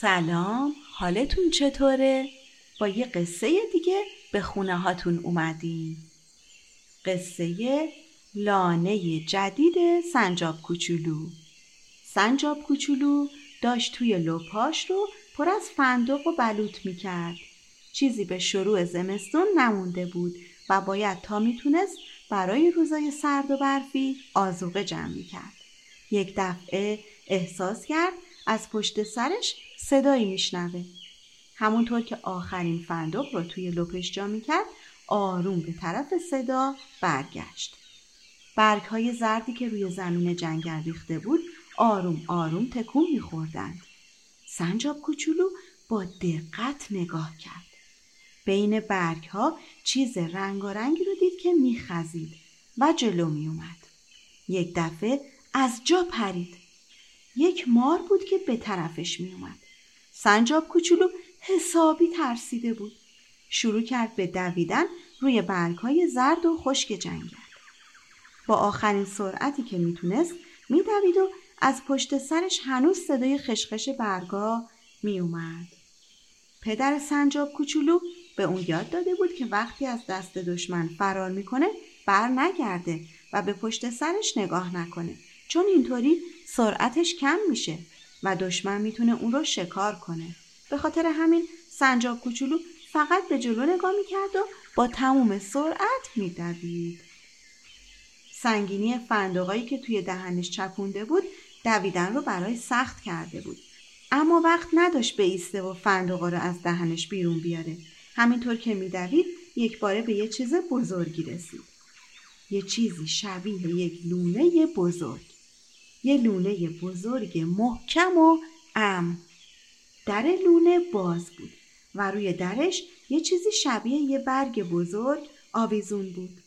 سلام حالتون چطوره؟ با یه قصه دیگه به خونه هاتون اومدیم قصه لانه جدید سنجاب کوچولو. سنجاب کوچولو داشت توی لپاش رو پر از فندق و بلوط می‌کرد. چیزی به شروع زمستون نمونده بود و باید تا می‌تونست برای روزای سرد و برفی آزوقه جمع می‌کرد. یک دفعه احساس کرد از پشت سرش صدایی میشنوه. همونطور که آخرین فندق رو توی لپش جا می‌کرد آروم به طرف صدا برگشت. برگ های زردی که روی زمین جنگل ریخته بود آروم آروم تکون میخوردند. سنجاب کوچولو با دقت نگاه کرد. بین برگ ها چیز رنگارنگی رو دید که میخزید و جلو میومد یک دفعه از جا پرید. یک مار بود که به طرفش میومد سنجاب کوچولو حسابی ترسیده بود. شروع کرد به دویدن روی برگهای زرد و خشک جنگل با آخرین سرعتی که می‌تونست میدوید و از پشت سرش هنوز صدای خشخش برگا میومد پدر سنجاب کوچولو به اون یاد داده بود که وقتی از دست دشمن فرار می‌کنه بر نگرده و به پشت سرش نگاه نکنه. چون اینطوری سرعتش کم میشه. و دشمن می‌تونه اون رو شکار کنه. به خاطر همین سنجاب کوچولو فقط به جلو نگاه می‌کرد و با تموم سرعت میدوید. سنگینی فندقایی که توی دهنش چپونده بود دویدن رو برای سخت کرده بود. اما وقت نداشت به ایسته و فندقا رو از دهنش بیرون بیاره. همینطور که میدوید یک باره به یه چیز بزرگی رسید. یه چیزی شبیه یک لونه بزرگ. یه لونه بزرگ محکم و ام. در لونه باز بود و روی درش یه چیزی شبیه یه برگ بزرگ آویزون بود.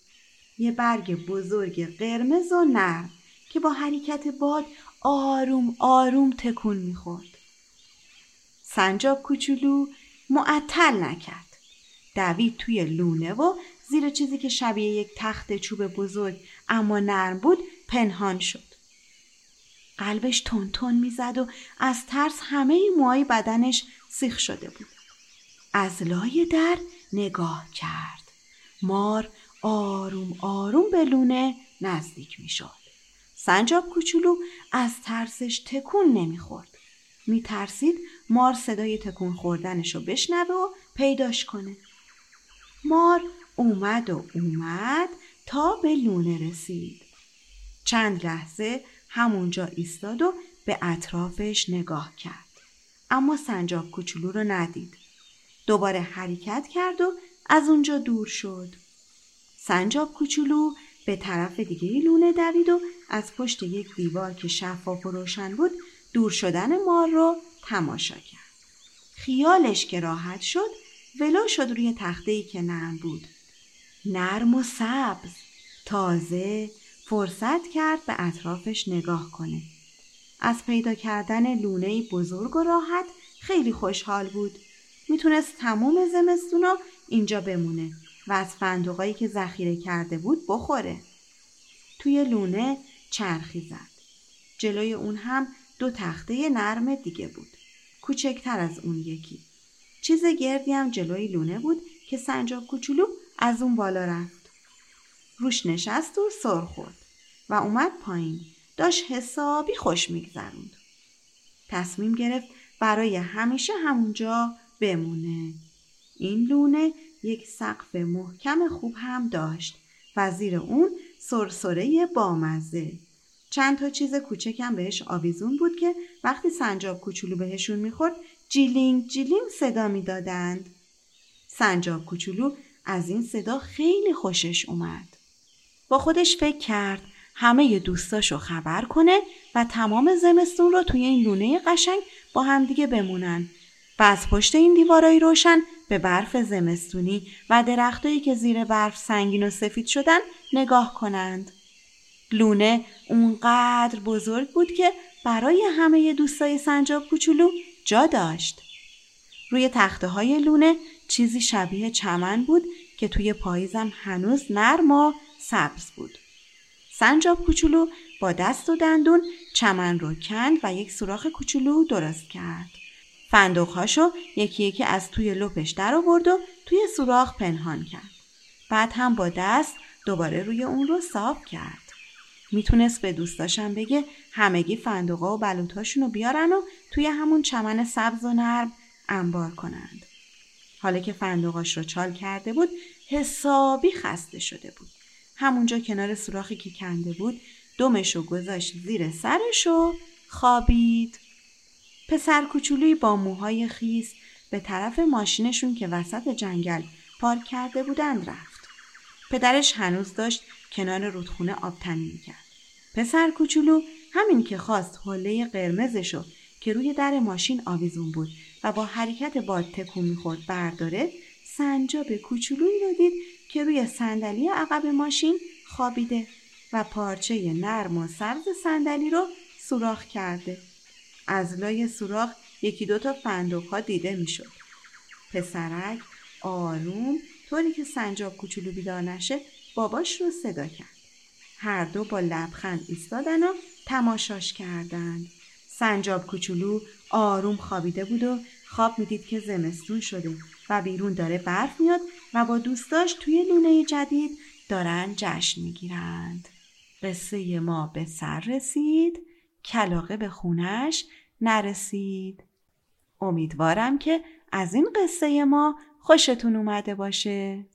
یه برگ بزرگ قرمز و نرم که با حرکت باد آروم آروم تکون می‌خورد. سنجاب کوچولو معطل نکرد. دوید توی لونه و زیر چیزی که شبیه یک تخت چوب بزرگ اما نرم بود پنهان شد. قلبش تون تون می‌زد و از ترس همه موهای بدنش سیخ شده بود. از لای در نگاه کرد. مار آروم آروم به لونه نزدیک می‌شد. سنجاب کوچولو از ترسش تکون نمی‌خورد. میترسید مار صدای تکون خوردنشو بشنوه و پیداش کنه. مار اومد و اومد تا به لونه رسید. چند لحظه همونجا ایستاد و به اطرافش نگاه کرد. اما سنجاب کوچولو رو ندید. دوباره حرکت کرد و از اونجا دور شد. سنجاب کوچولو به طرف دیگه لونه دوید و از پشت یک دیوار که شفاف و روشن بود دور شدن مار رو تماشا کرد. خیالش که راحت شد ولو شد روی تخته ای که نرم بود. نرم و سبز تازه فرصت کرد به اطرافش نگاه کنه. از پیدا کردن لونه بزرگ و راحت خیلی خوشحال بود. می‌تونست تموم زمستونا اینجا بمونه و از فندقایی که ذخیره کرده بود بخوره. توی لونه چرخی زد. جلوی اون هم دو تخته نرم دیگه بود. کوچکتر از اون یکی. چیز گردی هم جلوی لونه بود که سنجاب کوچولو از اون بالا رفت. روش نشست و سر خورد. و اومد پایین. داشت حسابی خوش میگذروند. تصمیم گرفت برای همیشه همونجا بمونه. این لونه یک سقف محکم خوب هم داشت و زیر اون سرسره بامزه. چند تا چیز کوچکم بهش آویزون بود که وقتی سنجاب کوچولو بهشون می‌خورد جیلینگ جیلینگ صدا می‌دادند. سنجاب کوچولو از این صدا خیلی خوشش اومد. با خودش فکر کرد همه دوستاشو خبر کنه و تمام زمستون رو توی این لونه قشنگ با همدیگه بمونن و از پشت این دیوارای روشن به برف زمستونی و درختایی که زیر برف سنگین و سفید شدن نگاه کنند. لونه اونقدر بزرگ بود که برای همه دوستای سنجاب کوچولو جا داشت. روی تخته های لونه چیزی شبیه چمن بود که توی پاییزم هنوز نرم و سبز بود. سنجاب کوچولو با دست و دندون چمن رو کند و یک سوراخ کوچولو درست کرد. فندقهاشو یکی یکی از توی لپش در آورد و توی سوراخ پنهان کرد. بعد هم با دست دوباره روی اون رو صاف کرد. می‌تونست به دوستاشم بگه همگی فندقا و بلوطاشون رو بیارن و توی همون چمن سبز و نرم انبار کنند. حالا که فندقاش رو چال کرده بود حسابی خسته شده بود. همونجا کنار سوراخی که کنده بود دمش رو گذاشت زیر سرش و خوابید. پسر کوچولوی با موهای خیس به طرف ماشینشون که وسط جنگل پارک کرده بودند رفت. پدرش هنوز داشت کنار رودخونه آبتنی می‌کرد. پسر کوچولو همین که خواست حله قرمزشو که روی در ماشین آویزون بود و با حرکت باد تکون می‌خورد برداره سنجاب کوچولویی رو دید که روی صندلی عقب ماشین خوابیده و پارچه نرم و سبز صندلی رو سوراخ کرده. از لای سوراخ یکی دوتا فندوق ها دیده می‌شد. پسرک آروم طوری که سنجاب کوچولو بیدار نشه باباش رو صدا کرد. هر دو با لبخند ایستادن و تماشاش کردند. سنجاب کوچولو آروم خوابیده بود و خواب می‌دید که زمستون شده و بیرون داره برف میاد و با دوستاش توی لونه جدید دارن جشن می‌گیرند. قصه ما به سر رسید کلاقه به خونش نرسید. امیدوارم که از این قصه ما خوشتون اومده باشه.